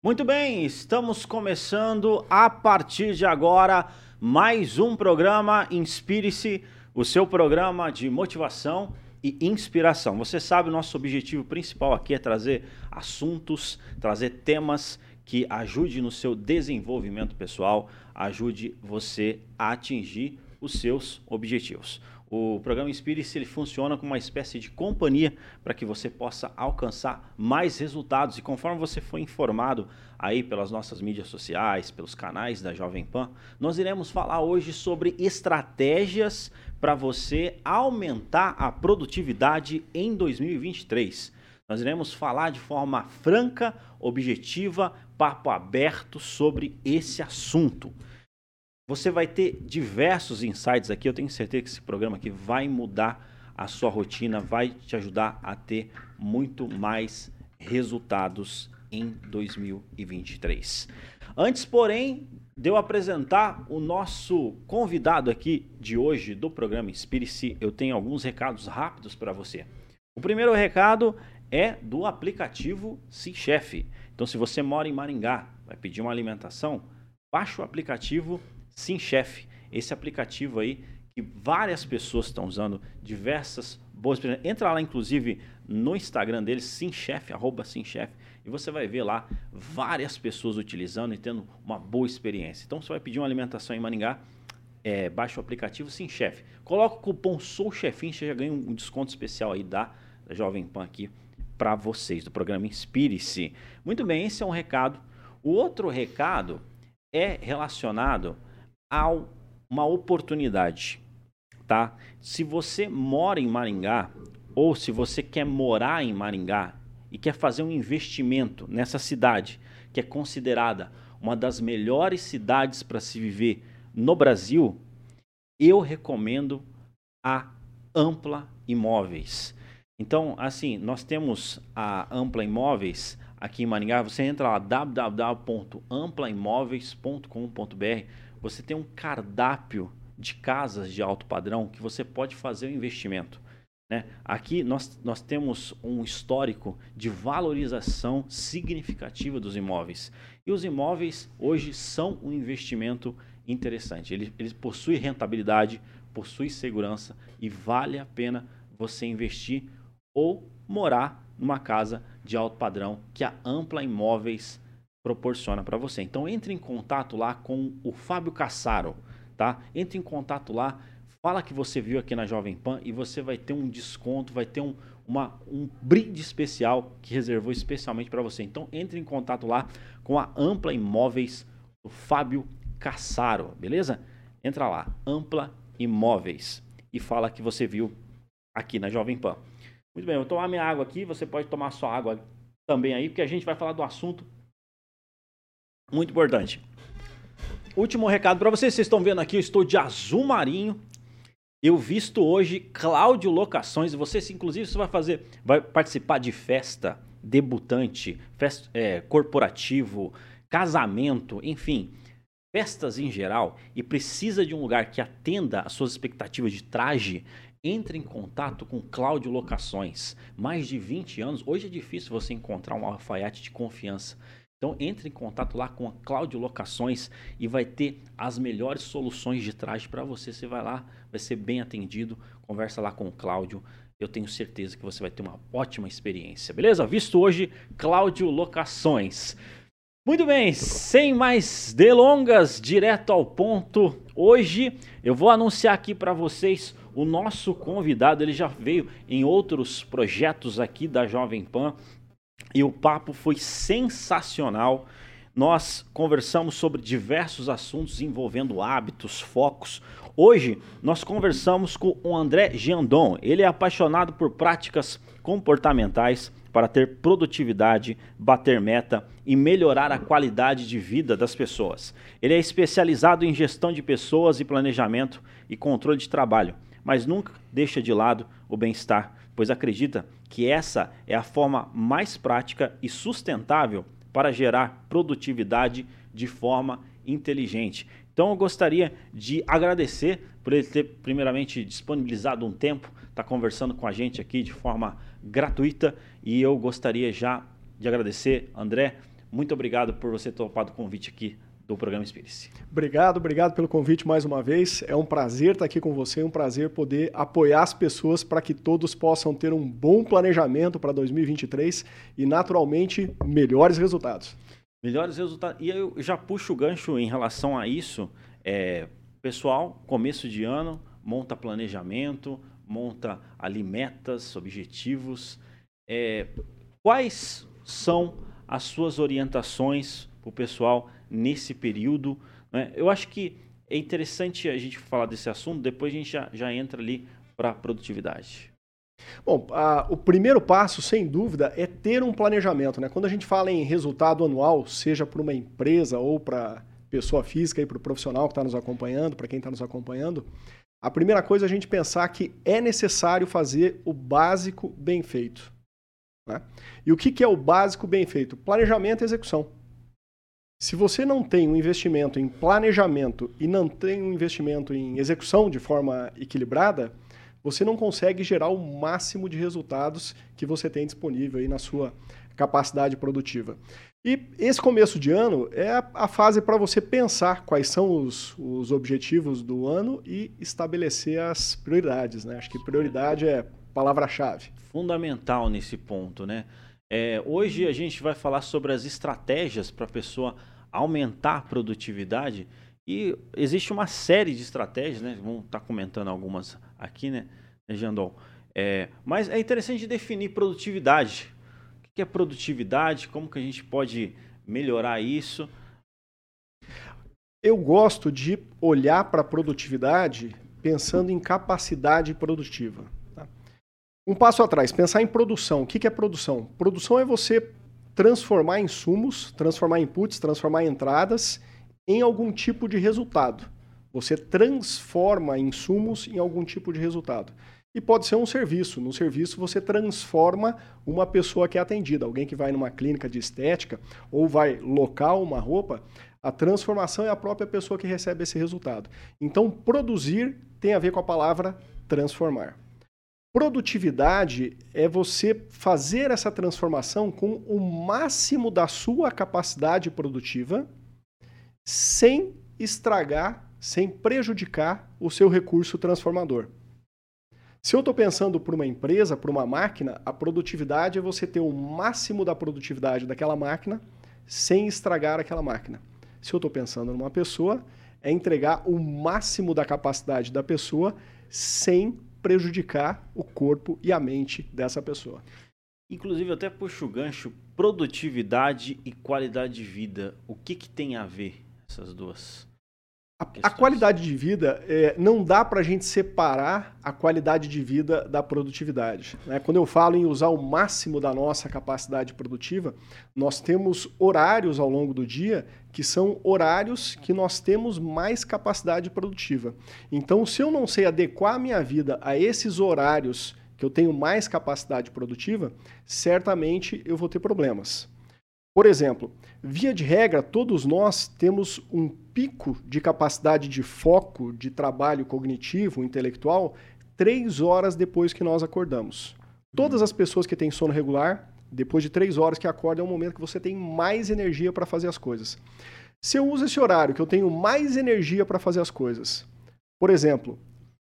Muito bem, estamos começando a partir de agora mais um programa Inspire-se, o seu programa de motivação e inspiração. Você sabe, o nosso objetivo principal aqui é trazer assuntos, trazer temas que ajude no seu desenvolvimento pessoal, ajude você a atingir os seus objetivos. O programa Inspire-se ele funciona como uma espécie de companhia para que você possa alcançar mais resultados. E conforme você foi informado aí pelas nossas mídias sociais, pelos canais da Jovem Pan, nós iremos falar hoje sobre estratégias para você aumentar a produtividade em 2023. Nós iremos falar de forma franca, objetiva, papo aberto sobre esse assunto. Você vai ter diversos insights aqui. Eu tenho certeza que esse programa aqui vai mudar a sua rotina, vai te ajudar a ter muito mais resultados em 2023. Antes, porém, de eu apresentar o nosso convidado aqui de hoje do programa Inspire-se, eu tenho alguns recados rápidos para você. O primeiro recado é do aplicativo Sim Chef. Então, se você mora em Maringá, vai pedir uma alimentação, baixa o aplicativo Sim Chef, esse aplicativo aí que várias pessoas estão usando, diversas boas. Entra lá, inclusive, no Instagram deles, SimChef, arroba SimChef, e você vai ver lá várias pessoas utilizando e tendo uma boa experiência. Então, você vai pedir uma alimentação em Maringá, é, baixa o aplicativo SimChef. Coloca o cupom SouChefinho, você já ganha um desconto especial aí da, da Jovem Pan aqui para vocês, do programa Inspire-se. Muito bem, esse é um recado. O outro recado é relacionado há uma oportunidade, tá? Se você mora em Maringá ou se você quer morar em Maringá e quer fazer um investimento nessa cidade, que é considerada uma das melhores cidades para se viver no Brasil, eu recomendo a Ampla Imóveis. Então, assim, nós temos a Ampla Imóveis aqui em Maringá. Você entra lá www.amplaimóveis.com.br você tem um cardápio de casas de alto padrão que você pode fazer o um investimento. Né? Aqui nós, nós temos um histórico de valorização significativa dos imóveis. E os imóveis hoje são um investimento interessante. Ele, ele possui rentabilidade, possui segurança e vale a pena você investir ou morar numa casa de alto padrão que a Ampla Imóveis proporciona para você. Então entre em contato lá com o Fábio Cassaro, tá? Entre em contato lá, fala que você viu aqui na Jovem Pan e você vai ter um desconto, vai ter um, uma, um brinde especial que reservou especialmente para você. Então entre em contato lá com a Ampla Imóveis do Fábio Cassaro, beleza? Entra lá, Ampla Imóveis e fala que você viu aqui na Jovem Pan. Muito bem, eu vou tomar minha água aqui, você pode tomar sua água também aí, porque a gente vai falar do assunto muito importante. Último recado para vocês, vocês estão vendo aqui, eu estou de azul marinho. Eu visto hoje Cláudio Locações, você inclusive você vai fazer, vai participar de festa, debutante, festa, é, corporativo, casamento, enfim, festas em geral e precisa de um lugar que atenda às suas expectativas de traje, entre em contato com Cláudio Locações. Mais de 20 anos, hoje é difícil você encontrar um alfaiate de confiança. Então entre em contato lá com a Cláudio Locações e vai ter as melhores soluções de traje para você. Você vai lá, vai ser bem atendido, conversa lá com o Cláudio. Eu tenho certeza que você vai ter uma ótima experiência, beleza? Visto hoje, Cláudio Locações. Muito bem, sem mais delongas, direto ao ponto. Hoje eu vou anunciar aqui para vocês o nosso convidado. Ele já veio em outros projetos aqui da Jovem Pan e o papo foi sensacional. Nós conversamos sobre diversos assuntos envolvendo hábitos, focos. Hoje nós conversamos com o André Giandon. Ele é apaixonado por práticas comportamentais para ter produtividade, bater meta e melhorar a qualidade de vida das pessoas. Ele é especializado em gestão de pessoas e planejamento e controle de trabalho, mas nunca deixa de lado o bem-estar pois acredita que essa é a forma mais prática e sustentável para gerar produtividade de forma inteligente. Então eu gostaria de agradecer por ele ter primeiramente disponibilizado um tempo, estar tá conversando com a gente aqui de forma gratuita e eu gostaria já de agradecer, André, muito obrigado por você ter topado o convite aqui do programa Inspire-se. Obrigado, obrigado pelo convite mais uma vez. É um prazer estar aqui com você, é um prazer poder apoiar as pessoas para que todos possam ter um bom planejamento para 2023 e, naturalmente, melhores resultados. Melhores resultados. E eu já puxo o gancho em relação a isso. É, pessoal, começo de ano, monta planejamento, monta ali metas, objetivos. É, quais são as suas orientações para o pessoal nesse período. Né? Eu acho que é interessante a gente falar desse assunto, depois a gente já, já entra ali para a produtividade. Bom, a, o primeiro passo, sem dúvida, é ter um planejamento. Né? Quando a gente fala em resultado anual, seja para uma empresa ou para pessoa física e para o profissional que está nos acompanhando, para quem está nos acompanhando, a primeira coisa é a gente pensar que é necessário fazer o básico bem feito. Né? E o que, que é o básico bem feito? Planejamento e execução. Se você não tem um investimento em planejamento e não tem um investimento em execução de forma equilibrada, você não consegue gerar o máximo de resultados que você tem disponível aí na sua capacidade produtiva. E esse começo de ano é a fase para você pensar quais são os, os objetivos do ano e estabelecer as prioridades. Né? Acho que prioridade é palavra-chave. Fundamental nesse ponto, né? É, hoje a gente vai falar sobre as estratégias para a pessoa aumentar a produtividade e existe uma série de estratégias, né? Vamos estar tá comentando algumas aqui, né, né Jandol? É, mas é interessante definir produtividade. O que é produtividade? Como que a gente pode melhorar isso? Eu gosto de olhar para a produtividade pensando em capacidade produtiva. Um passo atrás, pensar em produção. O que é produção? Produção é você transformar insumos, transformar inputs, transformar entradas em algum tipo de resultado. Você transforma insumos em algum tipo de resultado. E pode ser um serviço. No serviço, você transforma uma pessoa que é atendida, alguém que vai numa clínica de estética ou vai local uma roupa. A transformação é a própria pessoa que recebe esse resultado. Então, produzir tem a ver com a palavra transformar. Produtividade é você fazer essa transformação com o máximo da sua capacidade produtiva, sem estragar, sem prejudicar o seu recurso transformador. Se eu estou pensando para uma empresa, para uma máquina, a produtividade é você ter o máximo da produtividade daquela máquina sem estragar aquela máquina. Se eu estou pensando numa pessoa, é entregar o máximo da capacidade da pessoa sem prejudicar o corpo e a mente dessa pessoa. Inclusive, eu até puxo o gancho, produtividade e qualidade de vida. O que, que tem a ver essas duas? A, a qualidade de vida, é, não dá para a gente separar a qualidade de vida da produtividade. Né? Quando eu falo em usar o máximo da nossa capacidade produtiva, nós temos horários ao longo do dia que são horários que nós temos mais capacidade produtiva. Então, se eu não sei adequar a minha vida a esses horários que eu tenho mais capacidade produtiva, certamente eu vou ter problemas. Por exemplo, via de regra, todos nós temos um pico de capacidade de foco, de trabalho cognitivo, intelectual, três horas depois que nós acordamos. Todas as pessoas que têm sono regular, depois de três horas que acordam, é o momento que você tem mais energia para fazer as coisas. Se eu uso esse horário que eu tenho mais energia para fazer as coisas, por exemplo,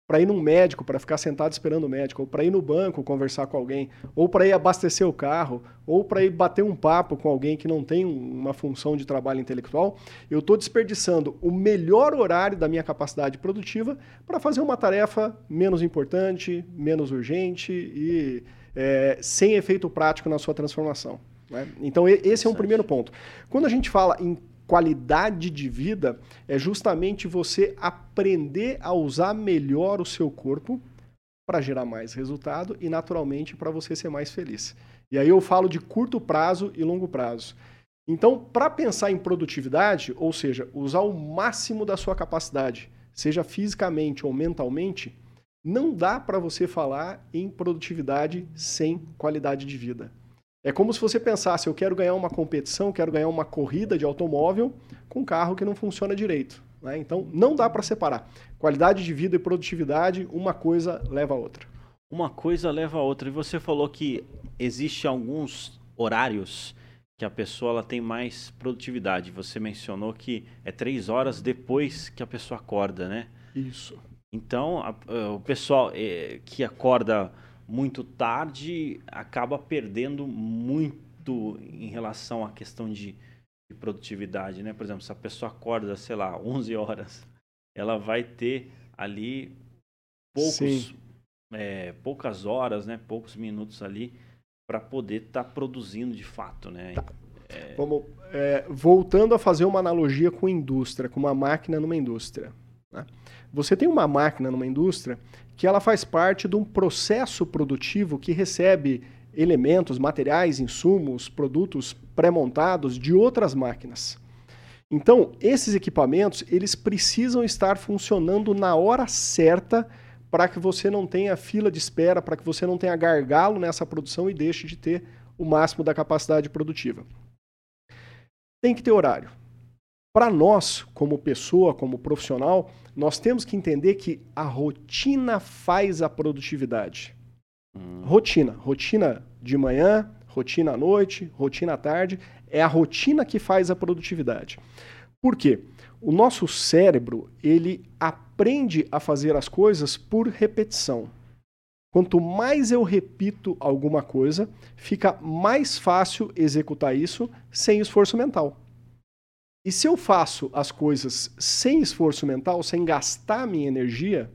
para ir num médico, para ficar sentado esperando o médico, ou para ir no banco conversar com alguém, ou para ir abastecer o carro, ou para ir bater um papo com alguém que não tem uma função de trabalho intelectual, eu estou desperdiçando o melhor horário da minha capacidade produtiva para fazer uma tarefa menos importante, menos urgente e é, sem efeito prático na sua transformação. Né? Então, esse é um primeiro ponto. Quando a gente fala em qualidade de vida é justamente você aprender a usar melhor o seu corpo para gerar mais resultado e, naturalmente, para você ser mais feliz. E aí eu falo de curto prazo e longo prazo. Então, para pensar em produtividade, ou seja, usar o máximo da sua capacidade, seja fisicamente ou mentalmente, não dá para você falar em produtividade sem qualidade de vida. É como se você pensasse, eu quero ganhar uma competição, quero ganhar uma corrida de automóvel com um carro que não funciona direito. Né? Então, não dá para separar. Qualidade de vida e produtividade, uma coisa leva a outra. Uma coisa leva a outra. E você falou que existe alguns horários que a pessoa ela tem mais produtividade. Você mencionou que é três horas depois que a pessoa acorda, né? Isso. Então, a, o pessoal é, que acorda muito tarde acaba perdendo muito em relação à questão de, de, produtividade, né? Por exemplo, se a pessoa acorda, sei lá, 11 horas, ela vai ter ali poucos, é, poucas horas, né? Poucos minutos ali para poder estar tá produzindo de fato, né? É... Vamos, é, voltando a fazer uma analogia com indústria, com uma máquina numa indústria. Né? Você tem uma máquina numa indústria que ela faz parte de um processo produtivo que recebe elementos, materiais, insumos, produtos pré-montados de outras máquinas. Então, esses equipamentos, eles precisam estar funcionando na hora certa para que você não tenha fila de espera, para que você não tenha gargalo nessa produção e deixe de ter o máximo da capacidade produtiva. Tem que ter horário. Para nós, como pessoa, como profissional, nós temos que entender que a rotina faz a produtividade. Hum. Rotina. Rotina de manhã, rotina à noite, rotina à tarde. É a rotina que faz a produtividade. Por quê? O nosso cérebro, ele aprende a fazer as coisas por repetição. Quanto mais eu repito alguma coisa, fica mais fácil executar isso sem esforço mental. E se eu faço as coisas sem esforço mental, sem gastar minha energia,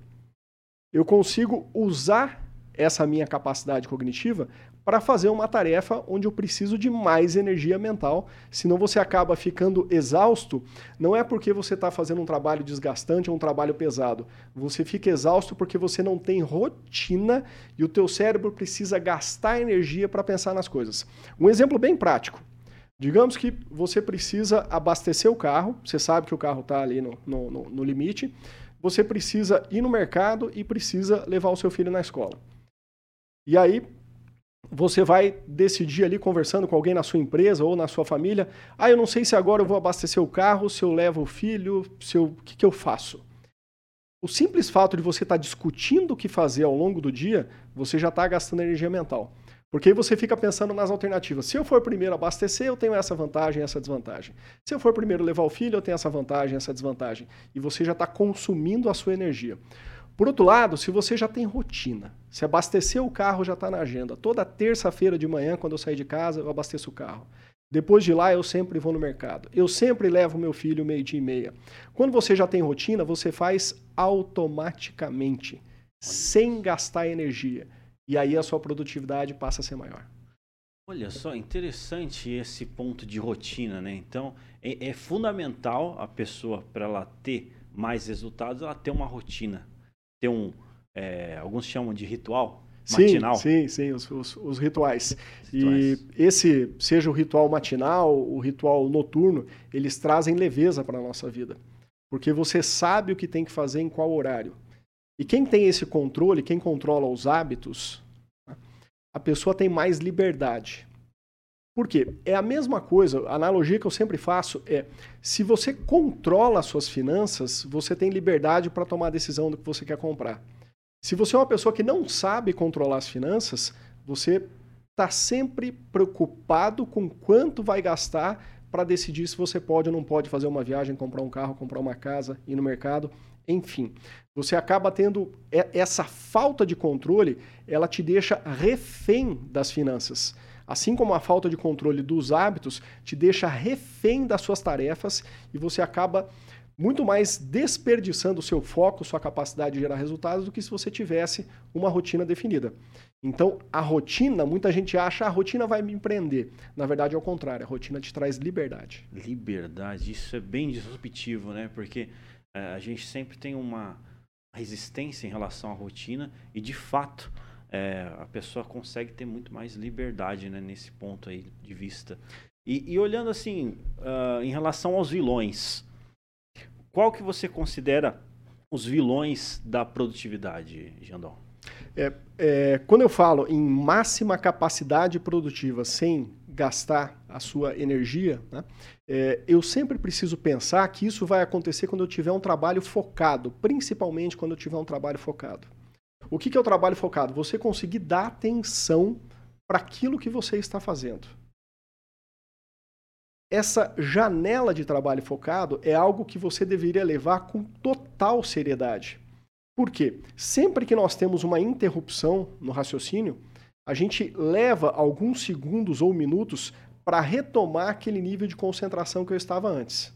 eu consigo usar essa minha capacidade cognitiva para fazer uma tarefa onde eu preciso de mais energia mental, senão você acaba ficando exausto. Não é porque você está fazendo um trabalho desgastante ou um trabalho pesado. Você fica exausto porque você não tem rotina e o teu cérebro precisa gastar energia para pensar nas coisas. Um exemplo bem prático. Digamos que você precisa abastecer o carro, você sabe que o carro está ali no, no, no, no limite, você precisa ir no mercado e precisa levar o seu filho na escola. E aí, você vai decidir ali conversando com alguém na sua empresa ou na sua família, ah, eu não sei se agora eu vou abastecer o carro, se eu levo o filho, se eu, o que, que eu faço? O simples fato de você estar tá discutindo o que fazer ao longo do dia, você já está gastando energia mental. Porque aí você fica pensando nas alternativas. Se eu for primeiro abastecer, eu tenho essa vantagem, essa desvantagem. Se eu for primeiro levar o filho, eu tenho essa vantagem, essa desvantagem. E você já está consumindo a sua energia. Por outro lado, se você já tem rotina, se abastecer o carro já está na agenda. Toda terça-feira de manhã, quando eu sair de casa, eu abasteço o carro. Depois de lá, eu sempre vou no mercado. Eu sempre levo meu filho meio-dia e meia. Quando você já tem rotina, você faz automaticamente, sem gastar energia. E aí a sua produtividade passa a ser maior. Olha só, interessante esse ponto de rotina, né? Então, é, é fundamental a pessoa, para ela ter mais resultados, ela ter uma rotina ter um. É, alguns chamam de ritual matinal. Sim, sim, os, os, os rituais. rituais. E esse, seja o ritual matinal, o ritual noturno, eles trazem leveza para a nossa vida. Porque você sabe o que tem que fazer em qual horário. E quem tem esse controle, quem controla os hábitos, a pessoa tem mais liberdade. Por quê? É a mesma coisa, a analogia que eu sempre faço é: se você controla as suas finanças, você tem liberdade para tomar a decisão do que você quer comprar. Se você é uma pessoa que não sabe controlar as finanças, você está sempre preocupado com quanto vai gastar para decidir se você pode ou não pode fazer uma viagem, comprar um carro, comprar uma casa, ir no mercado, enfim. Você acaba tendo essa falta de controle, ela te deixa refém das finanças. Assim como a falta de controle dos hábitos te deixa refém das suas tarefas e você acaba muito mais desperdiçando o seu foco, sua capacidade de gerar resultados do que se você tivesse uma rotina definida. Então, a rotina, muita gente acha a rotina vai me empreender. Na verdade, é o contrário, a rotina te traz liberdade. Liberdade, isso é bem disruptivo, né? Porque a gente sempre tem uma resistência em relação à rotina e, de fato, é, a pessoa consegue ter muito mais liberdade né, nesse ponto aí de vista. E, e olhando assim, uh, em relação aos vilões, qual que você considera os vilões da produtividade, Jandão? É, é, quando eu falo em máxima capacidade produtiva sem gastar a sua energia, né, é, eu sempre preciso pensar que isso vai acontecer quando eu tiver um trabalho focado, principalmente quando eu tiver um trabalho focado. O que, que é o trabalho focado? Você conseguir dar atenção para aquilo que você está fazendo. essa janela de trabalho focado é algo que você deveria levar com total seriedade. Por quê? Sempre que nós temos uma interrupção no raciocínio, a gente leva alguns segundos ou minutos para retomar aquele nível de concentração que eu estava antes.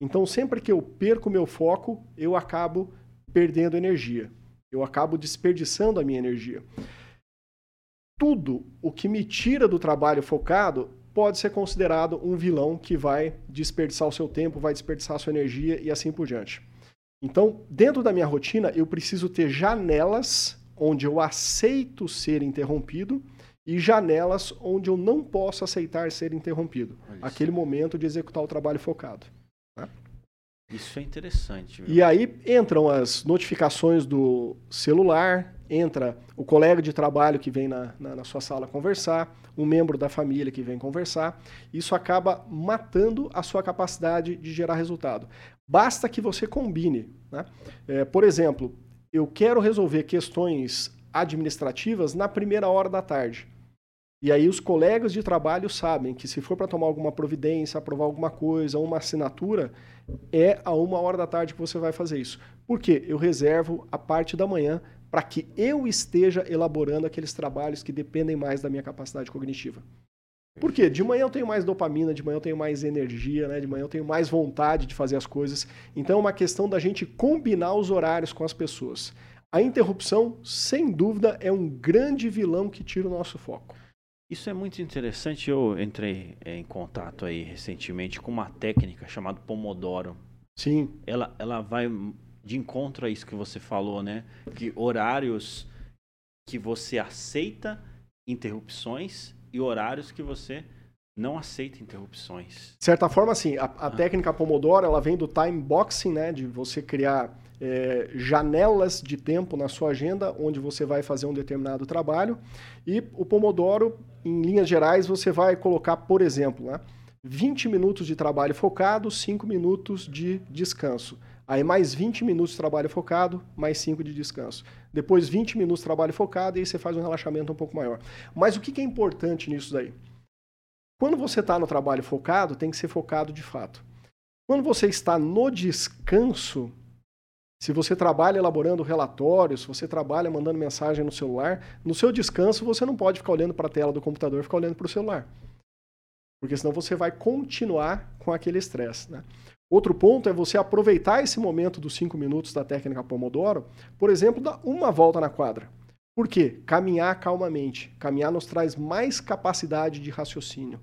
Então, sempre que eu perco meu foco, eu acabo perdendo energia. Eu acabo desperdiçando a minha energia. Tudo o que me tira do trabalho focado pode ser considerado um vilão que vai desperdiçar o seu tempo, vai desperdiçar a sua energia e assim por diante. Então, dentro da minha rotina, eu preciso ter janelas onde eu aceito ser interrompido e janelas onde eu não posso aceitar ser interrompido. Aquele momento de executar o trabalho focado. Né? Isso é interessante. Viu? E aí entram as notificações do celular, entra o colega de trabalho que vem na, na, na, sua sala conversar, um membro da família que vem conversar. Isso acaba matando a sua capacidade de gerar resultado. Basta que você combine. Né? É, por exemplo, eu quero resolver questões administrativas na primeira hora da tarde. E aí os colegas de trabalho sabem que se for para tomar alguma providência, aprovar alguma coisa, uma assinatura, é a uma hora da tarde que você vai fazer isso. Por quê? Eu reservo a parte da manhã para que eu esteja elaborando aqueles trabalhos que dependem mais da minha capacidade cognitiva. Por quê? De manhã eu tenho mais dopamina, de manhã eu tenho mais energia, né? de manhã eu tenho mais vontade de fazer as coisas. Então é uma questão da gente combinar os horários com as pessoas. A interrupção, sem dúvida, é um grande vilão que tira o nosso foco. Isso é muito interessante. Eu entrei é, em contato aí recentemente com uma técnica chamada Pomodoro. Sim. Ela, ela vai de encontro a isso que você falou, né? Que horários que você aceita interrupções e horários que você não aceita interrupções. De certa forma, assim, a, a ah. técnica Pomodoro ela vem do time boxing, né? De você criar é, janelas de tempo na sua agenda onde você vai fazer um determinado trabalho. E o Pomodoro, em linhas gerais, você vai colocar, por exemplo, né, 20 minutos de trabalho focado, 5 minutos de descanso. Aí mais 20 minutos de trabalho focado, mais 5 de descanso. Depois 20 minutos de trabalho focado e aí você faz um relaxamento um pouco maior. Mas o que é importante nisso daí? Quando você está no trabalho focado, tem que ser focado de fato. Quando você está no descanso, se você trabalha elaborando relatórios, se você trabalha mandando mensagem no celular, no seu descanso você não pode ficar olhando para a tela do computador ficar olhando para o celular. Porque senão você vai continuar com aquele estresse. Né? Outro ponto é você aproveitar esse momento dos cinco minutos da técnica Pomodoro, por exemplo, dar uma volta na quadra. Por quê? Caminhar calmamente. Caminhar nos traz mais capacidade de raciocínio.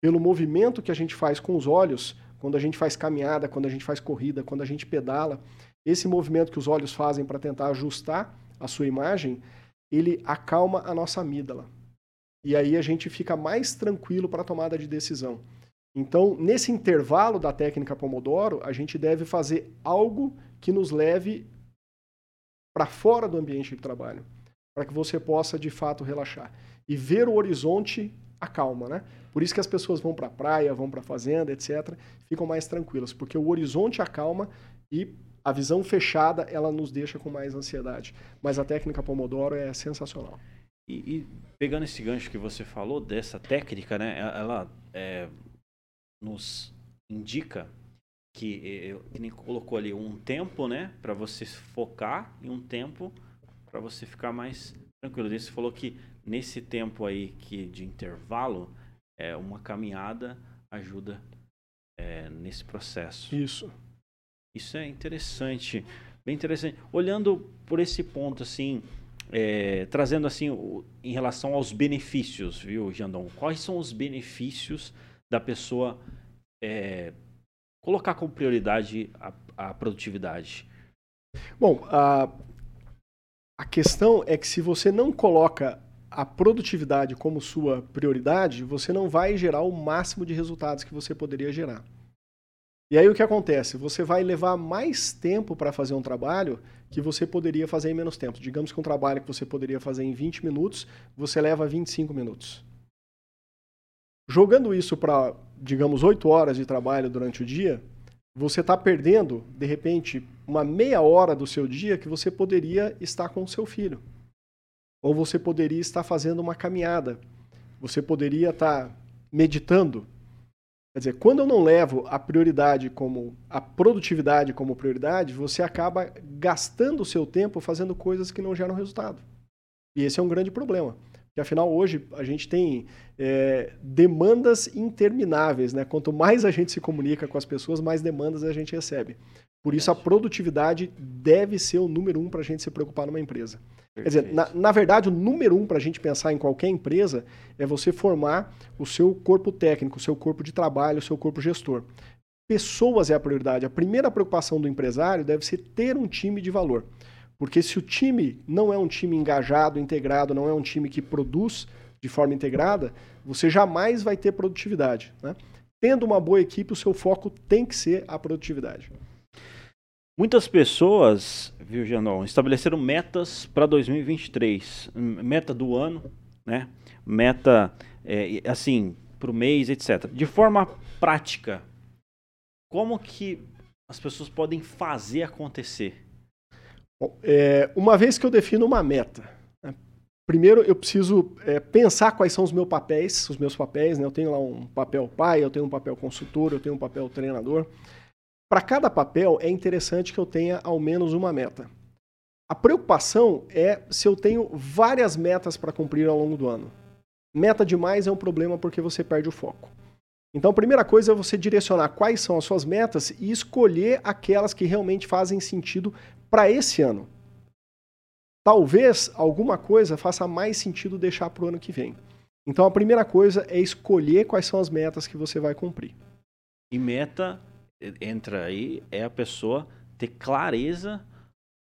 Pelo movimento que a gente faz com os olhos, quando a gente faz caminhada, quando a gente faz corrida, quando a gente pedala, esse movimento que os olhos fazem para tentar ajustar a sua imagem, ele acalma a nossa amígdala. E aí a gente fica mais tranquilo para a tomada de decisão. Então, nesse intervalo da técnica Pomodoro, a gente deve fazer algo que nos leve para fora do ambiente de trabalho, para que você possa de fato relaxar. E ver o horizonte acalma, né? Por isso que as pessoas vão para a praia, vão para a fazenda, etc., ficam mais tranquilas, porque o horizonte acalma e a visão fechada ela nos deixa com mais ansiedade. Mas a técnica Pomodoro é sensacional. E, e pegando esse gancho que você falou dessa técnica, né? Ela é, nos indica que, que nem colocou ali um tempo, né, para você focar e um tempo para você ficar mais tranquilo. Você falou que nesse tempo aí que de intervalo, é uma caminhada ajuda é, nesse processo. Isso. Isso é interessante, bem interessante. Olhando por esse ponto assim, é, trazendo assim o, em relação aos benefícios, viu, Jandão? Quais são os benefícios da pessoa é, colocar como prioridade a, a produtividade? Bom, a, a questão é que se você não coloca a produtividade como sua prioridade, você não vai gerar o máximo de resultados que você poderia gerar. E aí o que acontece? Você vai levar mais tempo para fazer um trabalho que você poderia fazer em menos tempo. Digamos que um trabalho que você poderia fazer em 20 minutos, você leva 25 minutos. Jogando isso para, digamos, 8 horas de trabalho durante o dia, você está perdendo, de repente, uma meia hora do seu dia que você poderia estar com o seu filho. Ou você poderia estar fazendo uma caminhada. Você poderia estar meditando. Quer dizer, quando eu não levo a prioridade como a produtividade como prioridade, você acaba gastando o seu tempo fazendo coisas que não geram resultado. E esse é um grande problema. Porque afinal, hoje a gente tem é, demandas intermináveis. Né? Quanto mais a gente se comunica com as pessoas, mais demandas a gente recebe. Por isso, a produtividade deve ser o número um para a gente se preocupar numa empresa. Perfeito. Quer dizer, na, na, verdade, o número um para a gente pensar em qualquer empresa é você formar o seu corpo técnico, o seu corpo de trabalho, o seu corpo gestor. Pessoas é a prioridade. A primeira preocupação do empresário deve ser ter um time de valor. Porque se o time não é um time engajado, integrado, não é um time que produz de forma integrada, você jamais vai ter produtividade. Né? Tendo uma boa equipe, o seu foco tem que ser a produtividade. Muitas pessoas, viu, Janon, estabeleceram metas para 2023. Meta do ano, né? Meta, é, assim, para o mês, etc. De forma prática, como que as pessoas podem fazer acontecer? Bom, é, uma vez que eu defino uma meta, né? primeiro eu preciso é, pensar quais são os meus papéis, os meus papéis, né? Eu tenho lá um papel pai, eu tenho um papel consultor, eu tenho um papel treinador. Para cada papel, é interessante que eu tenha ao menos uma meta. A preocupação é se eu tenho várias metas para cumprir ao longo do ano. Meta demais é um problema porque você perde o foco. Então, a primeira coisa é você direcionar quais são as suas metas e escolher aquelas que realmente fazem sentido para esse ano. Talvez alguma coisa faça mais sentido deixar para o ano que vem. Então, a primeira coisa é escolher quais são as metas que você vai cumprir. E meta entra aí é a pessoa ter clareza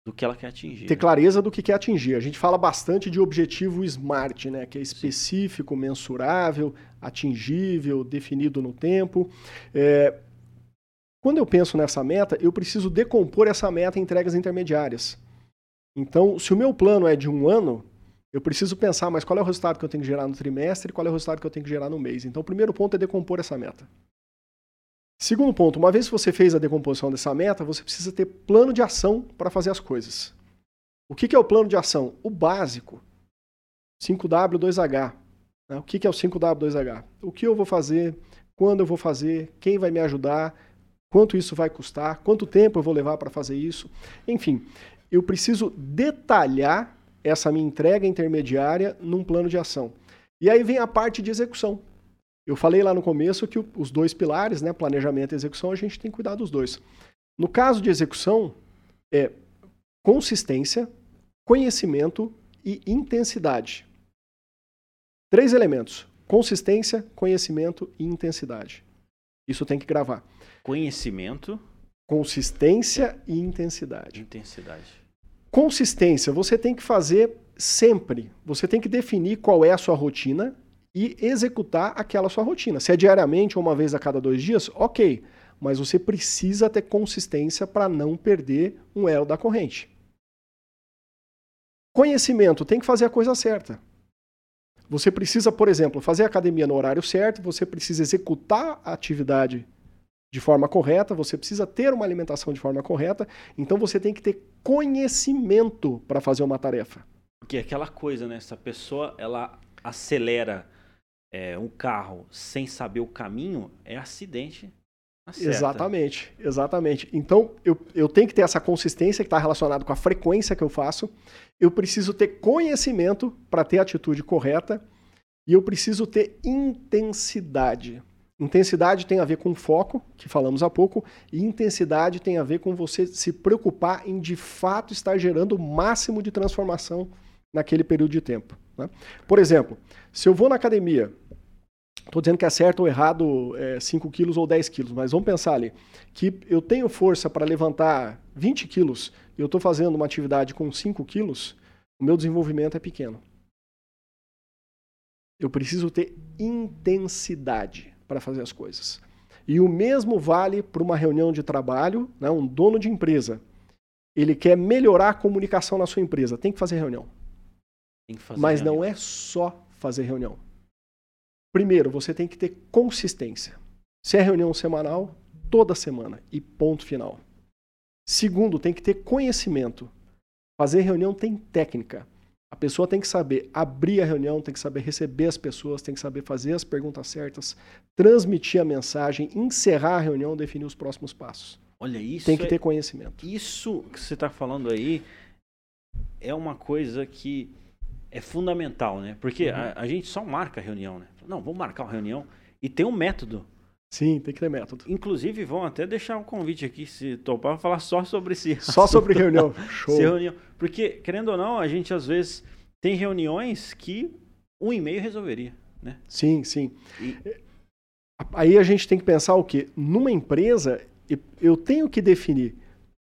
do que ela quer atingir. Ter clareza do que quer atingir. A gente fala bastante de objetivo SMART, né? que é específico, mensurável, atingível, definido no tempo. É... Quando eu penso nessa meta, eu preciso decompor essa meta em entregas intermediárias. Então, se o meu plano é de um ano, eu preciso pensar, mas qual é o resultado que eu tenho que gerar no trimestre e qual é o resultado que eu tenho que gerar no mês. Então, o primeiro ponto é decompor essa meta. Segundo ponto, uma vez que você fez a decomposição dessa meta, você precisa ter plano de ação para fazer as coisas. O que é o plano de ação? O básico. 5W2H. Né? O que é o 5W2H? O que eu vou fazer, quando eu vou fazer, quem vai me ajudar, quanto isso vai custar, quanto tempo eu vou levar para fazer isso. Enfim, eu preciso detalhar essa minha entrega intermediária num plano de ação. E aí vem a parte de execução. Eu falei lá no começo que os dois pilares, né, planejamento e execução, a gente tem que cuidar dos dois. No caso de execução, é consistência, conhecimento e intensidade. Três elementos: consistência, conhecimento e intensidade. Isso tem que gravar. Conhecimento, consistência e intensidade. Intensidade. Consistência, você tem que fazer sempre. Você tem que definir qual é a sua rotina e executar aquela sua rotina. Se é diariamente ou uma vez a cada dois dias, ok. Mas você precisa ter consistência para não perder um elo da corrente. Conhecimento, tem que fazer a coisa certa. Você precisa, por exemplo, fazer academia no horário certo, você precisa executar a atividade de forma correta, você precisa ter uma alimentação de forma correta, então você tem que ter conhecimento para fazer uma tarefa. Porque é aquela coisa, né? Essa pessoa, ela acelera é, um carro sem saber o caminho, é acidente. Exatamente, exatamente. Então, eu, eu tenho que ter essa consistência que está relacionada com a frequência que eu faço. Eu preciso ter conhecimento para ter a atitude correta. E eu preciso ter intensidade. Intensidade tem a ver com foco, que falamos há pouco, e intensidade tem a ver com você se preocupar em de fato estar gerando o máximo de transformação naquele período de tempo. Né? Por exemplo, se eu vou na academia Estou dizendo que é certo ou errado é, 5 quilos ou 10 quilos, mas vamos pensar ali. Que eu tenho força para levantar 20 quilos e eu estou fazendo uma atividade com 5 quilos, o meu desenvolvimento é pequeno. Eu preciso ter intensidade para fazer as coisas. E o mesmo vale para uma reunião de trabalho, né? um dono de empresa. Ele quer melhorar a comunicação na sua empresa, tem que fazer reunião. Que fazer Mas reunião. não é só fazer reunião. Primeiro, você tem que ter consistência. Se é reunião semanal, toda semana e ponto final. Segundo, tem que ter conhecimento. Fazer reunião tem técnica. A pessoa tem que saber abrir a reunião, tem que saber receber as pessoas, tem que saber fazer as perguntas certas, transmitir a mensagem, encerrar a reunião, definir os próximos passos. Olha isso. Tem que é, ter conhecimento. Isso que você está falando aí é uma coisa que é fundamental, né? Porque uhum. a, a, gente só marca a reunião, né? Não, vamos marcar uma reunião e tem um método. Sim, tem que ter método. Inclusive, vão até deixar um convite aqui, se topar, falar só sobre esse Só sobre reunião. Show. reunião. Porque, querendo ou não, a gente às vezes tem reuniões que um e-mail resolveria, né? Sim, sim. E... Aí a gente tem que pensar o quê? Numa empresa, eu tenho que definir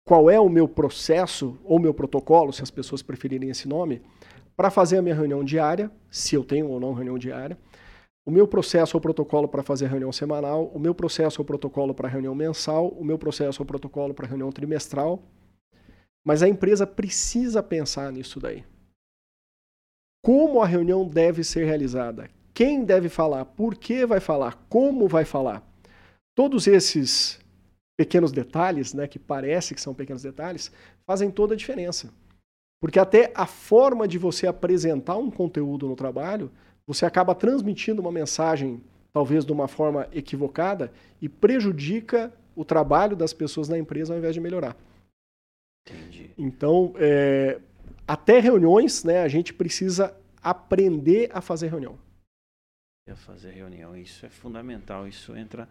qual é o meu processo ou meu protocolo, se as pessoas preferirem esse nome, para fazer a minha reunião diária, se eu tenho ou não reunião diária, o meu processo ou protocolo para fazer reunião semanal, o meu processo ou protocolo para reunião mensal, o meu processo ou protocolo para reunião trimestral. Mas a empresa precisa pensar nisso daí. Como a reunião deve ser realizada? Quem deve falar? Por que vai falar? Como vai falar? Todos esses pequenos detalhes, né, que parece que são pequenos detalhes, fazem toda a diferença. Porque até a forma de você apresentar um conteúdo no trabalho você acaba transmitindo uma mensagem, talvez de uma forma equivocada, e prejudica o trabalho das pessoas na empresa ao invés de melhorar. Entendi. Então, é, até reuniões, né, a gente precisa aprender a fazer reunião. A fazer reunião, isso é fundamental. Isso entra.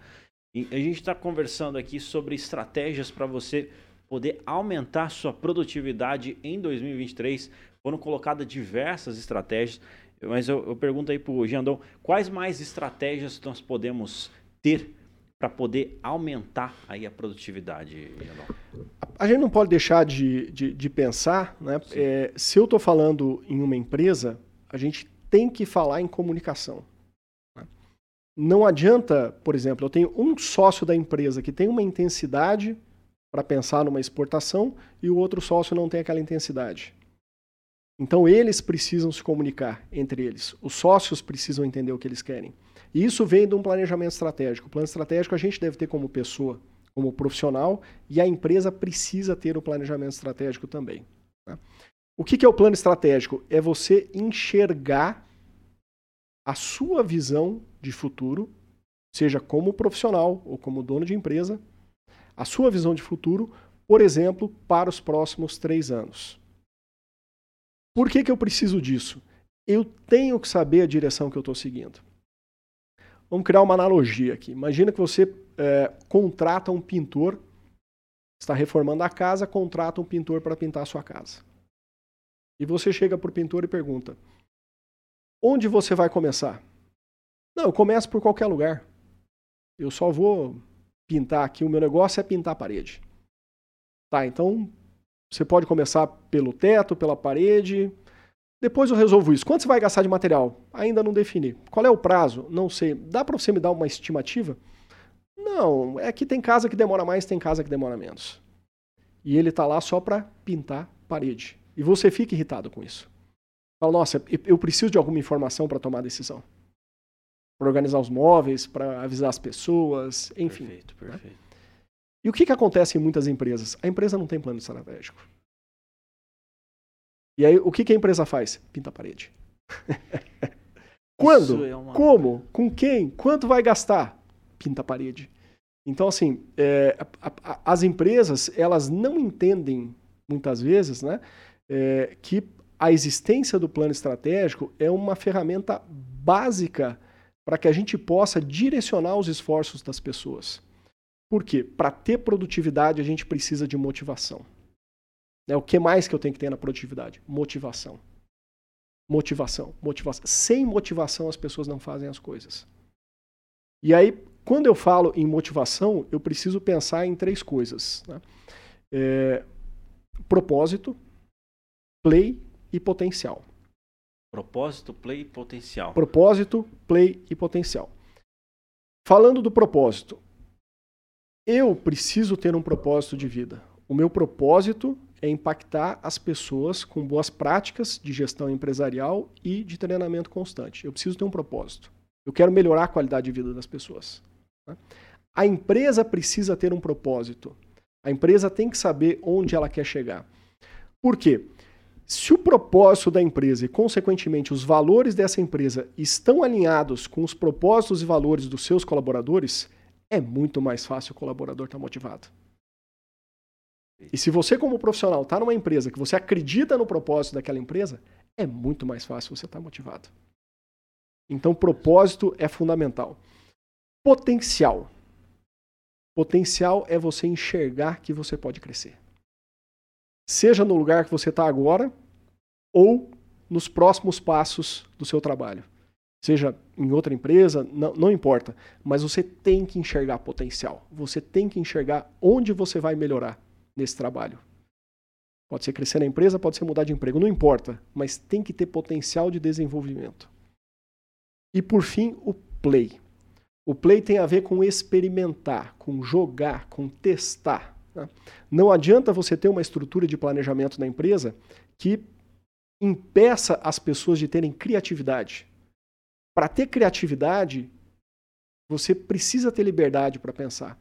E a gente está conversando aqui sobre estratégias para você poder aumentar sua produtividade em 2023. Foram colocadas diversas estratégias. Mas eu, eu pergunto aí para o Giandão, quais mais estratégias nós podemos ter para poder aumentar aí a produtividade, Giandão? A gente não pode deixar de, de, de pensar, né? É, se eu estou falando em uma empresa, a gente tem que falar em comunicação. Né? Não adianta, por exemplo, eu tenho um sócio da empresa que tem uma intensidade para pensar numa exportação e o outro sócio não tem aquela intensidade. Então eles precisam se comunicar entre eles. Os sócios precisam entender o que eles querem. E isso vem de um planejamento estratégico. O plano estratégico a gente deve ter como pessoa, como profissional, e a empresa precisa ter o planejamento estratégico também. Né? O que, que é o plano estratégico? É você enxergar a sua visão de futuro, seja como profissional ou como dono de empresa, a sua visão de futuro, por exemplo, para os próximos três anos. Por que, que eu preciso disso? Eu tenho que saber a direção que eu estou seguindo. Vamos criar uma analogia aqui. Imagina que você é, contrata um pintor, está reformando a casa, contrata um pintor para pintar a sua casa. E você chega para o pintor e pergunta: onde você vai começar? Não, eu começo por qualquer lugar. Eu só vou pintar aqui, o meu negócio é pintar a parede. Tá, então você pode começar pelo teto, pela parede. Depois eu resolvo isso. Quanto você vai gastar de material? Ainda não defini. Qual é o prazo? Não sei. Dá para você me dar uma estimativa? Não, é que tem casa que demora mais, tem casa que demora menos. E ele está lá só para pintar parede. E você fica irritado com isso. Fala, nossa, eu preciso de alguma informação para tomar decisão. Para organizar os móveis, para avisar as pessoas, enfim. Perfeito, perfeito. Né? E o que, que acontece em muitas empresas? A empresa não tem plano estratégico. E aí, o que, que a empresa faz? Pinta a parede. Quando? É uma... Como? Com quem? Quanto vai gastar? Pinta a parede. Então, assim, é, a, a, as empresas, elas não entendem, muitas vezes, né, é, que a existência do plano estratégico é uma ferramenta básica para que a gente possa direcionar os esforços das pessoas. Por quê? Para ter produtividade, a gente precisa de motivação. É o que mais que eu tenho que ter na produtividade? Motivação. Motivação, motivação. Sem motivação, as pessoas não fazem as coisas. E aí, quando eu falo em motivação, eu preciso pensar em três coisas: né? é, propósito, play e potencial. Propósito, play e potencial. Propósito, play e potencial. Falando do propósito, eu preciso ter um propósito de vida. O meu propósito é impactar as pessoas com boas práticas de gestão empresarial e de treinamento constante. Eu preciso ter um propósito. Eu quero melhorar a qualidade de vida das pessoas. Né? A empresa precisa ter um propósito. A empresa tem que saber onde ela quer chegar. Por quê? Se o propósito da empresa e, consequentemente, os valores dessa empresa estão alinhados com os propósitos e valores dos seus colaboradores, é muito mais fácil o colaborador estar motivado. E se você, como profissional, está numa empresa que você acredita no propósito daquela empresa, é muito mais fácil você estar motivado. Então, propósito é fundamental. Potencial. Potencial é você enxergar que você pode crescer. Seja no lugar que você está agora ou nos próximos passos do seu trabalho. Seja em outra empresa, não, não importa. Mas você tem que enxergar potencial. Você tem que enxergar onde você vai melhorar nesse trabalho. Pode ser crescer na empresa, pode ser mudar de emprego, não importa. Mas tem que ter potencial de desenvolvimento. E por fim, o play. O play tem a ver com experimentar, com jogar, com testar. Né? Não adianta você ter uma estrutura de planejamento na empresa que impeça as pessoas de terem criatividade. Para ter criatividade, você precisa ter liberdade para pensar.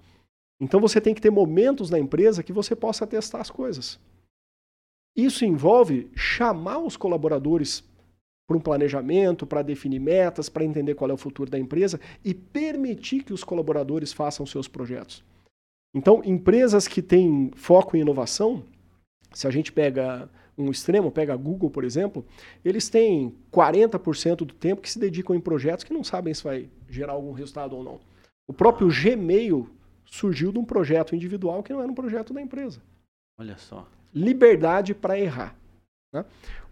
Então você tem que ter momentos na empresa que você possa testar as coisas. Isso envolve chamar os colaboradores para um planejamento, para definir metas, para entender qual é o futuro da empresa e permitir que os colaboradores façam seus projetos. Então, empresas que têm foco em inovação, se a gente pega um extremo, pega a Google, por exemplo, eles têm 40% do tempo que se dedicam em projetos que não sabem se vai gerar algum resultado ou não. O próprio Gmail surgiu de um projeto individual que não era um projeto da empresa. Olha só. Liberdade para errar. Né?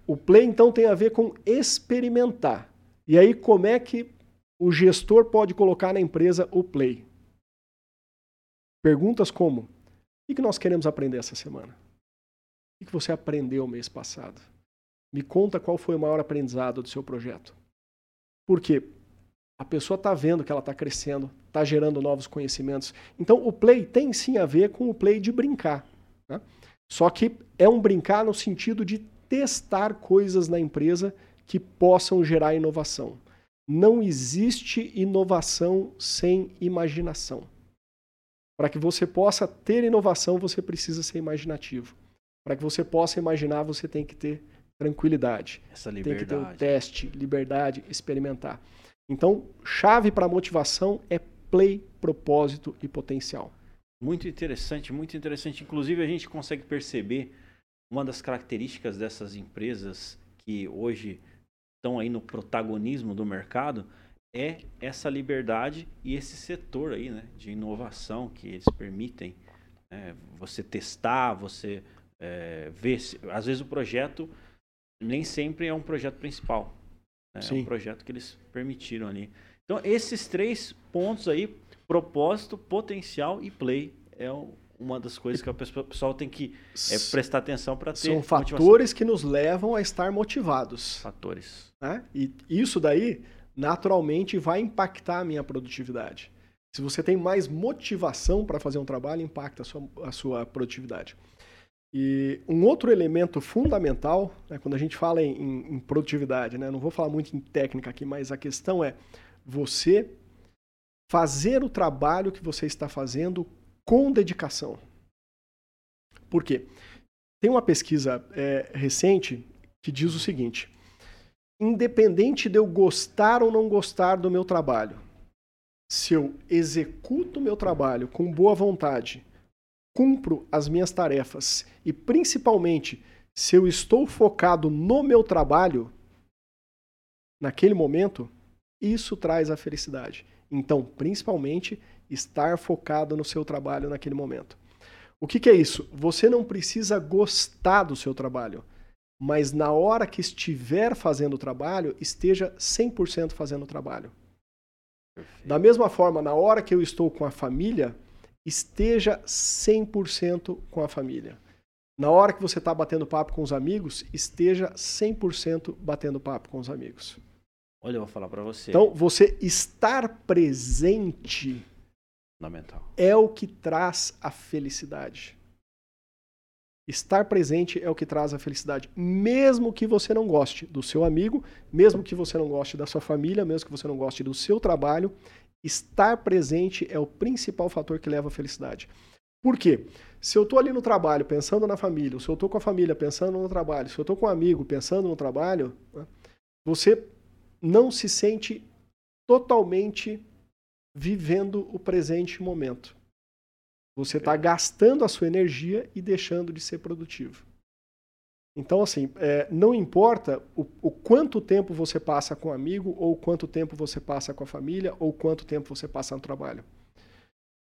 O play, então, tem a ver com experimentar. E aí, como é que o gestor pode colocar na empresa o play? Perguntas como: o que nós queremos aprender essa semana? O que você aprendeu mês passado? Me conta qual foi o maior aprendizado do seu projeto. Por quê? A pessoa está vendo que ela está crescendo, está gerando novos conhecimentos. Então, o play tem sim a ver com o play de brincar. Né? Só que é um brincar no sentido de testar coisas na empresa que possam gerar inovação. Não existe inovação sem imaginação. Para que você possa ter inovação, você precisa ser imaginativo. Para que você possa imaginar, você tem que ter tranquilidade. Essa liberdade. Tem que ter o teste, liberdade, experimentar. Então, chave para motivação é play, propósito e potencial. Muito interessante, muito interessante. Inclusive, a gente consegue perceber uma das características dessas empresas que hoje estão aí no protagonismo do mercado é essa liberdade e esse setor aí, né, de inovação que eles permitem né, você testar, você é, ver. Se, às vezes o projeto nem sempre é um projeto principal. Né, é um projeto que eles permitiram ali. Então, esses três pontos aí, propósito, potencial e play, é o, uma das coisas que o pessoal tem que é, prestar atenção para ter. São fatores que nos levam a estar motivados. Fatores. Né? E isso daí, naturalmente, vai impactar a minha produtividade. Se você tem mais motivação para fazer um trabalho, impacta a sua, a sua produtividade. E um outro elemento fundamental, né, quando a gente fala em, em produtividade, né, não vou falar muito em técnica aqui, mas a questão é você fazer o trabalho que você está fazendo com dedicação. Por quê? Tem uma pesquisa é, recente que diz o seguinte: independente de eu gostar ou não gostar do meu trabalho, se eu executo o meu trabalho com boa vontade, cumpro as minhas tarefas e principalmente se eu estou focado no meu trabalho, naquele momento, isso traz a felicidade. Então, principalmente, estar focado no seu trabalho naquele momento. O que, que é isso? Você não precisa gostar do seu trabalho, mas na hora que estiver fazendo o trabalho, esteja 100% fazendo o trabalho. Perfeito. Da mesma forma, na hora que eu estou com a família, esteja 100% com a família. Na hora que você está batendo papo com os amigos, esteja 100% batendo papo com os amigos. Olha, eu vou falar para você. Então, você estar presente Fundamental. É o que traz a felicidade. Estar presente é o que traz a felicidade. Mesmo que você não goste do seu amigo, mesmo que você não goste da sua família, mesmo que você não goste do seu trabalho, estar presente é o principal fator que leva à felicidade. Por quê? Se eu estou ali no trabalho pensando na família, se eu estou com a família pensando no trabalho, se eu estou com um amigo pensando no trabalho, né, você não se sente totalmente vivendo o presente momento. Você está gastando a sua energia e deixando de ser produtivo. Então, assim, é, não importa o, o, quanto tempo você passa com um amigo, ou quanto tempo você passa com a família, ou quanto tempo você passa no trabalho.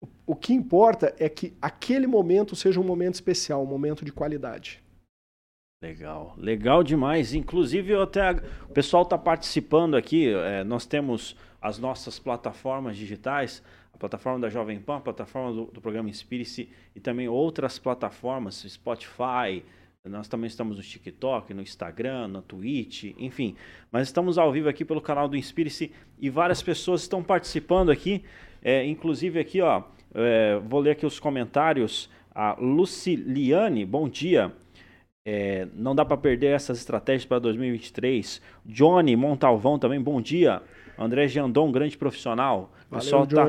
O, o que importa é que aquele momento seja um momento especial, um momento de qualidade. Legal, legal demais. Inclusive, até o pessoal está participando aqui. É, nós temos as nossas plataformas digitais, a plataforma da Jovem Pan, a plataforma do, do programa Inspire-se e também outras plataformas, Spotify. Nós também estamos no TikTok, no Instagram, no Twitch, enfim. Mas estamos ao vivo aqui pelo canal do Inspire-se e várias pessoas estão participando aqui. É, inclusive aqui, ó, é, vou ler aqui os comentários. A Luciliane, bom dia. É, não dá para perder essas estratégias para 2023. Johnny Montalvão também, bom dia. André Jandon, grande profissional. O pessoal tá,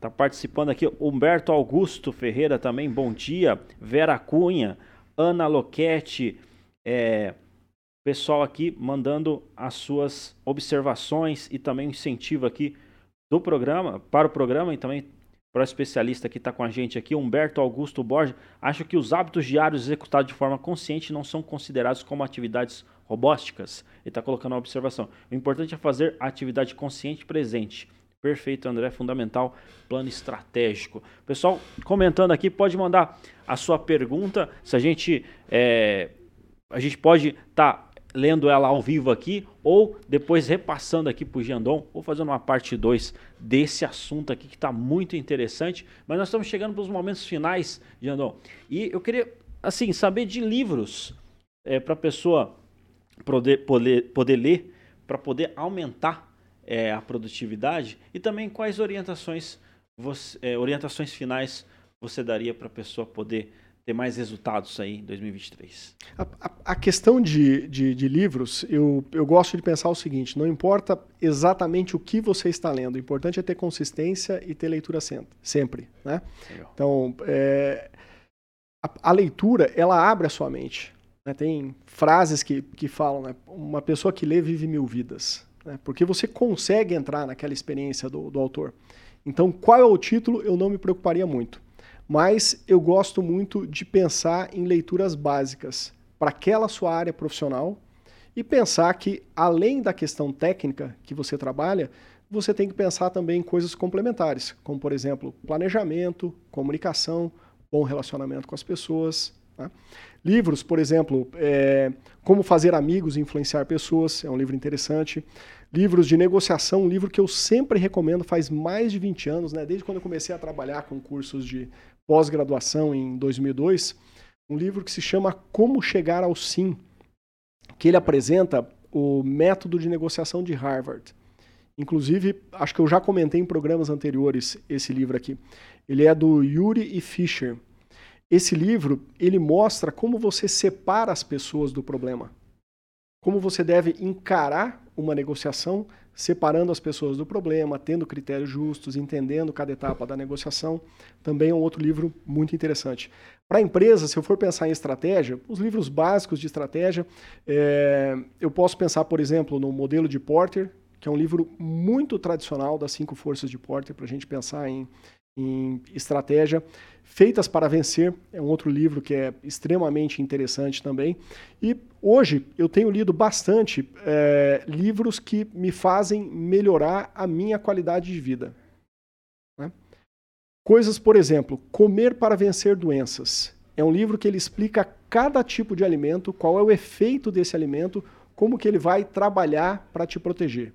tá, participando aqui. Humberto Augusto Ferreira também, bom dia. Vera Cunha, Ana Loquete, é, pessoal aqui mandando as suas observações e também incentivo aqui do programa, para o programa e também para o especialista que está com a gente aqui, Humberto Augusto Borges, acho que os hábitos diários executados de forma consciente não são considerados como atividades robósticas. Ele está colocando uma observação. O importante é fazer a atividade consciente presente. Perfeito, André, fundamental, plano estratégico. Pessoal, comentando aqui, pode mandar a sua pergunta. Se a gente é, a gente pode estar tá lendo ela ao vivo aqui ou depois repassando aqui para o Giandon ou fazendo uma parte 2 desse assunto aqui que está muito interessante. Mas nós estamos chegando para os momentos finais, Giandon. E eu queria, assim, saber de livros é, para a pessoa poder, poder, poder ler, para poder aumentar é, a produtividade e também quais orientações, você, é, orientações finais você daria para a pessoa poder ter mais resultados aí em 2023? A, a, a questão de, de, de, livros, eu, eu gosto de pensar o seguinte: não importa exatamente o que você está lendo, o importante é ter consistência e ter leitura sempre. Né? Então, é, a, a, leitura, ela abre a sua mente. Né? Tem frases que, que falam: né? uma pessoa que lê vive mil vidas. Né? Porque você consegue entrar naquela experiência do, do autor. Então, qual é o título? Eu não me preocuparia muito mas eu gosto muito de pensar em leituras básicas para aquela sua área profissional e pensar que, além da questão técnica que você trabalha, você tem que pensar também em coisas complementares, como, por exemplo, planejamento, comunicação, bom relacionamento com as pessoas. Né? Livros, por exemplo, é, Como Fazer Amigos e Influenciar Pessoas, é um livro interessante. Livros de negociação, um livro que eu sempre recomendo faz mais de 20 anos, né? desde quando eu comecei a trabalhar com cursos de pós-graduação em 2002, um livro que se chama Como Chegar ao Sim, que ele apresenta o método de negociação de Harvard. Inclusive, acho que eu já comentei em programas anteriores esse livro aqui. Ele é do Yuri e Fisher. Esse livro, ele mostra como você separa as pessoas do problema. Como você deve encarar uma negociação separando as pessoas do problema, tendo critérios justos, entendendo cada etapa da negociação. Também é um outro livro muito interessante. Para a empresa, se eu for pensar em estratégia, os livros básicos de estratégia, é, eu posso pensar, por exemplo, no modelo de Porter, que é um livro muito tradicional das cinco forças de Porter, para a gente pensar em, em estratégia. Feitas para Vencer é um outro livro que é extremamente interessante também. E hoje eu tenho lido bastante é, livros que me fazem melhorar a minha qualidade de vida. Né? Coisas, por exemplo, Comer para Vencer Doenças. É um livro que ele explica cada tipo de alimento, qual é o efeito desse alimento, como que ele vai trabalhar para te proteger.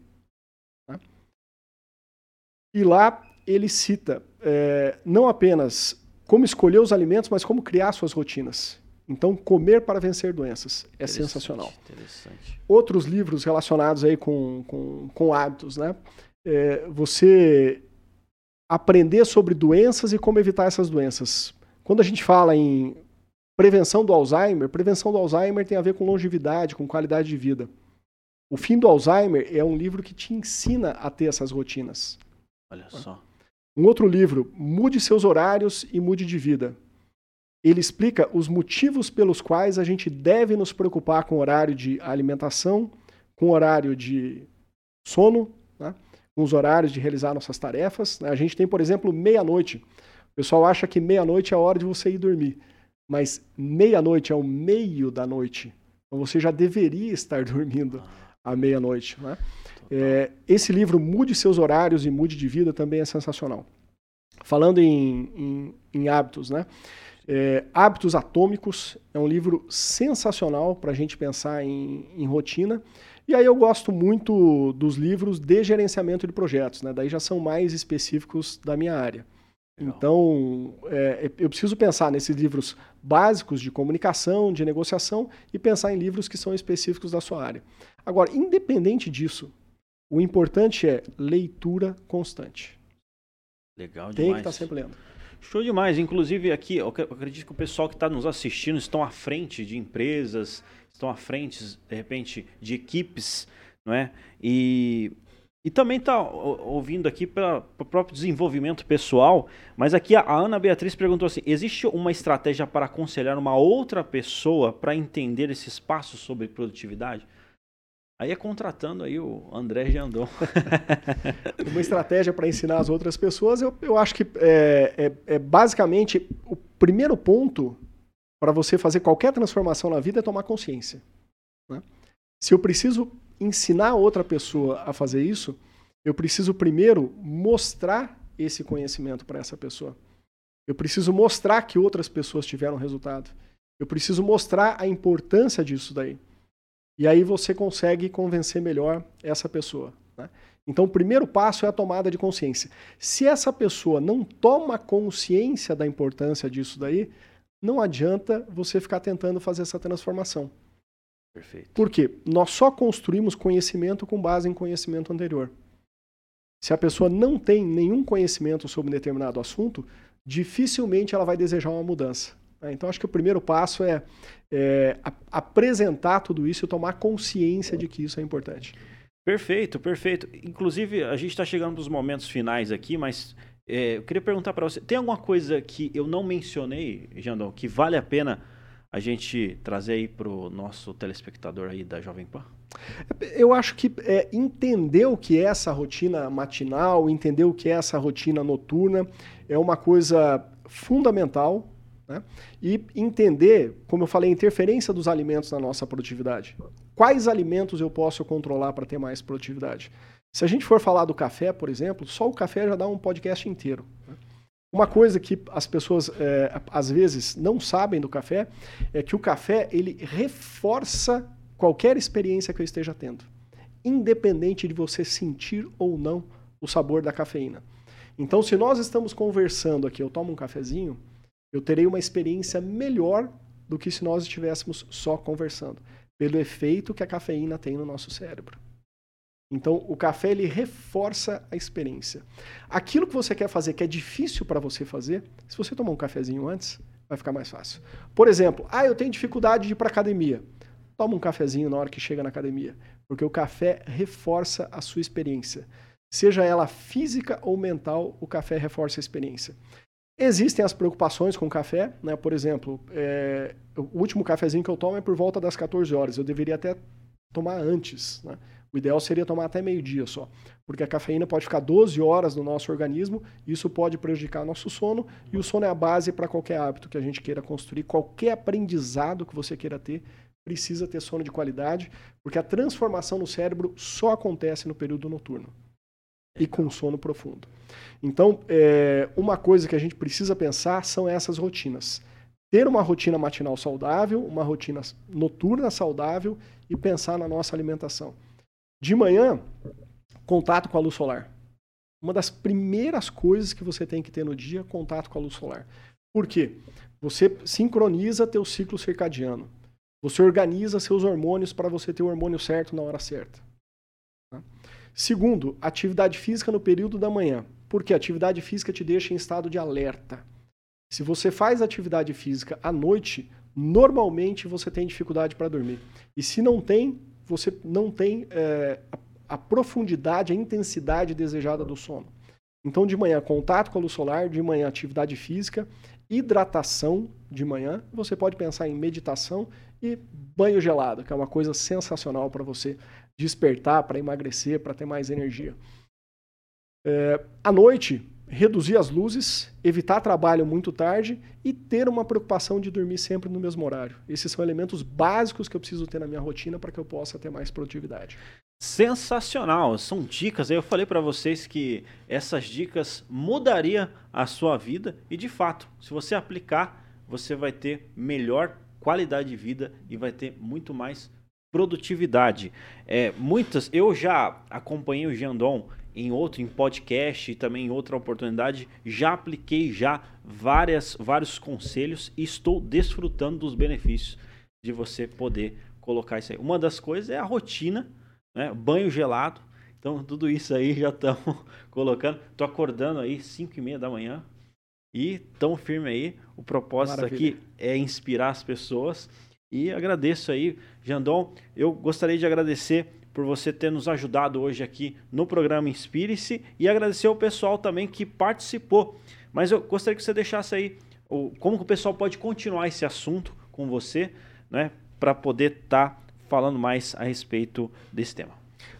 Né? E lá ele cita é, não apenas como escolher os alimentos, mas como criar suas rotinas. Então, comer para vencer doenças é sensacional. Interessante. Outros livros relacionados aí com, com, com hábitos, né? É, você aprender sobre doenças e como evitar essas doenças. Quando a gente fala em prevenção do Alzheimer, prevenção do Alzheimer tem a ver com longevidade, com qualidade de vida. O Fim do Alzheimer é um livro que te ensina a ter essas rotinas. Olha só. Um outro livro, Mude seus horários e mude de vida. ele explica os motivos pelos quais a gente deve nos preocupar com o horário de alimentação, com o horário de sono, né? com os horários de realizar nossas tarefas. Né? A gente tem, por exemplo, meia-noite. O pessoal acha que meia-noite é a hora de você ir dormir, mas meia-noite é o meio da noite. Então você já deveria estar dormindo à meia-noite. Né? É, esse livro, Mude Seus Horários e Mude de Vida, também é sensacional. Falando em, em, em hábitos, né? É, Hábitos Atômicos é um livro sensacional para a gente pensar em, em, rotina. E aí eu gosto muito dos livros de gerenciamento de projetos, né? daí já são mais específicos da minha área. Legal. Então, é, eu preciso pensar nesses livros básicos de comunicação, de negociação e pensar em livros que são específicos da sua área. Agora, independente disso, o importante é leitura constante. Legal demais. Tem que estar tá sempre lendo. Show demais. Inclusive aqui, eu acredito que o pessoal que está nos assistindo estão à frente de empresas, estão à frente, de repente, de equipes, não é? E, e também está ouvindo aqui para o próprio desenvolvimento pessoal. Mas aqui a Ana Beatriz perguntou assim: existe uma estratégia para aconselhar uma outra pessoa para entender esses passos sobre produtividade? Aí é contratando aí o André Jandon. Uma estratégia para ensinar as outras pessoas, eu, eu acho que é, é, é basicamente o primeiro ponto para você fazer qualquer transformação na vida é tomar consciência. Né? Se eu preciso ensinar outra pessoa a fazer isso, eu preciso primeiro mostrar esse conhecimento para essa pessoa. Eu preciso mostrar que outras pessoas tiveram resultado. Eu preciso mostrar a importância disso daí. E aí você consegue convencer melhor essa pessoa. Né? Então, o primeiro passo é a tomada de consciência. Se essa pessoa não toma consciência da importância disso daí, não adianta você ficar tentando fazer essa transformação. Perfeito. Por quê? Nós só construímos conhecimento com base em conhecimento anterior. Se a pessoa não tem nenhum conhecimento sobre um determinado assunto, dificilmente ela vai desejar uma mudança. Né? Então, acho que o primeiro passo é, é apresentar tudo isso e tomar consciência de que isso é importante. Perfeito, perfeito. Inclusive, a gente está chegando nos momentos finais aqui, mas é, eu queria perguntar para você: tem alguma coisa que eu não mencionei, Jandão, que vale a pena a gente trazer aí para o nosso telespectador aí da Jovem Pan? Eu acho que é, entender o que é essa rotina matinal, entender o que é essa rotina noturna, é uma coisa fundamental né? E entender, como eu falei, a interferência dos alimentos na nossa produtividade. Quais alimentos eu posso controlar para ter mais produtividade? Se a gente for falar do café, por exemplo, só o café já dá um podcast inteiro. Né? Uma coisa que as pessoas é, às vezes não sabem do café é que o café ele reforça qualquer experiência que eu esteja tendo, independente de você sentir ou não o sabor da cafeína. Então, se nós estamos conversando aqui, eu tomo um cafezinho, eu terei uma experiência melhor do que se nós estivéssemos só conversando, pelo efeito que a cafeína tem no nosso cérebro. Então, o café ele reforça a experiência. Aquilo que você quer fazer que é difícil para você fazer, se você tomar um cafezinho antes, vai ficar mais fácil. Por exemplo, ah, eu tenho dificuldade de ir para academia. Toma um cafezinho na hora que chega na academia, porque o café reforça a sua experiência. Seja ela física ou mental, o café reforça a experiência. Existem as preocupações com o café, né? Por exemplo, é, o último cafezinho que eu tomo é por volta das 14 horas. Eu deveria até tomar antes, né? O ideal seria tomar até meio-dia só, porque a cafeína pode ficar 12 horas no nosso organismo, isso pode prejudicar nosso sono, e o sono é a base para qualquer hábito que a gente queira construir, qualquer aprendizado que você queira ter, precisa ter sono de qualidade, porque a transformação no cérebro só acontece no período noturno e com sono profundo. Então, é, uma coisa que a gente precisa pensar são essas rotinas. Ter uma rotina matinal saudável, uma rotina noturna saudável e pensar na nossa alimentação. De manhã, contato com a luz solar. Uma das primeiras coisas que você tem que ter no dia é contato com a luz solar. Por quê? Você sincroniza teu ciclo circadiano. Você organiza seus hormônios para você ter o hormônio certo na hora certa. Segundo, atividade física no período da manhã, porque atividade física te deixa em estado de alerta. Se você faz atividade física à noite, normalmente você tem dificuldade para dormir. E se não tem, você não tem é, a, a profundidade, a intensidade desejada do sono. Então, de manhã, contato com a luz solar, de manhã, atividade física, hidratação de manhã. Você pode pensar em meditação e banho gelado, que é uma coisa sensacional para você despertar, para emagrecer, para ter mais energia. É, à noite, reduzir as luzes, evitar trabalho muito tarde e ter uma preocupação de dormir sempre no mesmo horário. Esses são elementos básicos que eu preciso ter na minha rotina para que eu possa ter mais produtividade. Sensacional, são dicas. Eu falei para vocês que essas dicas mudaria a sua vida e de fato, se você aplicar, você vai ter melhor qualidade de vida e vai ter muito mais produtividade. É, muitas, eu já acompanhei o Jandon em outro, em podcast e também em outra oportunidade, já apliquei já várias, vários conselhos e estou desfrutando dos benefícios de você poder colocar isso aí. Uma das coisas é a rotina, né? banho gelado. Então, tudo isso aí já estamos colocando. Estou acordando aí 5 e meia da manhã e tão firme aí. O propósito Maravilha. aqui é inspirar as pessoas. E agradeço aí, Jandon. Eu gostaria de agradecer por você ter nos ajudado hoje aqui no programa Inspire-se e agradecer ao pessoal também que participou. Mas eu gostaria que você deixasse aí o, como que o pessoal pode continuar esse assunto com você, né, para poder estar tá falando mais a respeito desse tema.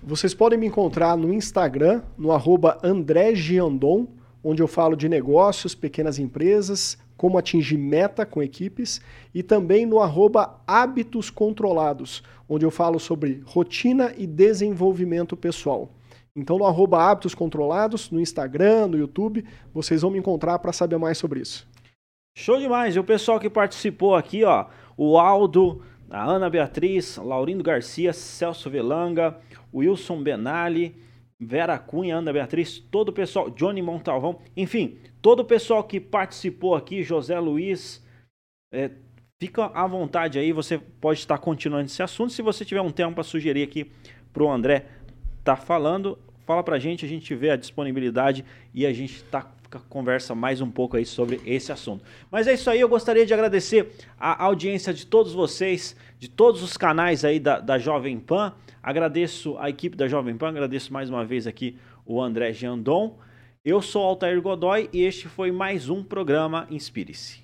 Vocês podem me encontrar no Instagram, no arroba André Giandon, onde eu falo de negócios, pequenas empresas, como atingir meta com equipes, e também no arroba Hábitos Controlados, onde eu falo sobre rotina e desenvolvimento pessoal. Então, no arroba Hábitos Controlados, no Instagram, no YouTube, vocês vão me encontrar para saber mais sobre isso. Show demais! E o pessoal que participou aqui, ó, o Aldo, a Ana Beatriz, Laurindo Garcia, Celso Velanga, Wilson Benali, Vera Cunha, Ana Beatriz, todo o pessoal, Johnny Montalvão, enfim, todo o pessoal que participou aqui, José Luiz, é, fica à vontade aí, você pode estar continuando esse assunto. Se você tiver um tema para sugerir aqui para o André tá falando, fala para a gente, a gente vê a disponibilidade e a gente tá conversa mais um pouco aí sobre esse assunto. Mas é isso aí, eu gostaria de agradecer a audiência de todos vocês, de todos os canais aí da, da Jovem Pan. Agradeço a equipe da Jovem Pan, agradeço mais uma vez aqui o André Jandon. Eu sou Altair Godoy e este foi mais um programa Inspire-se.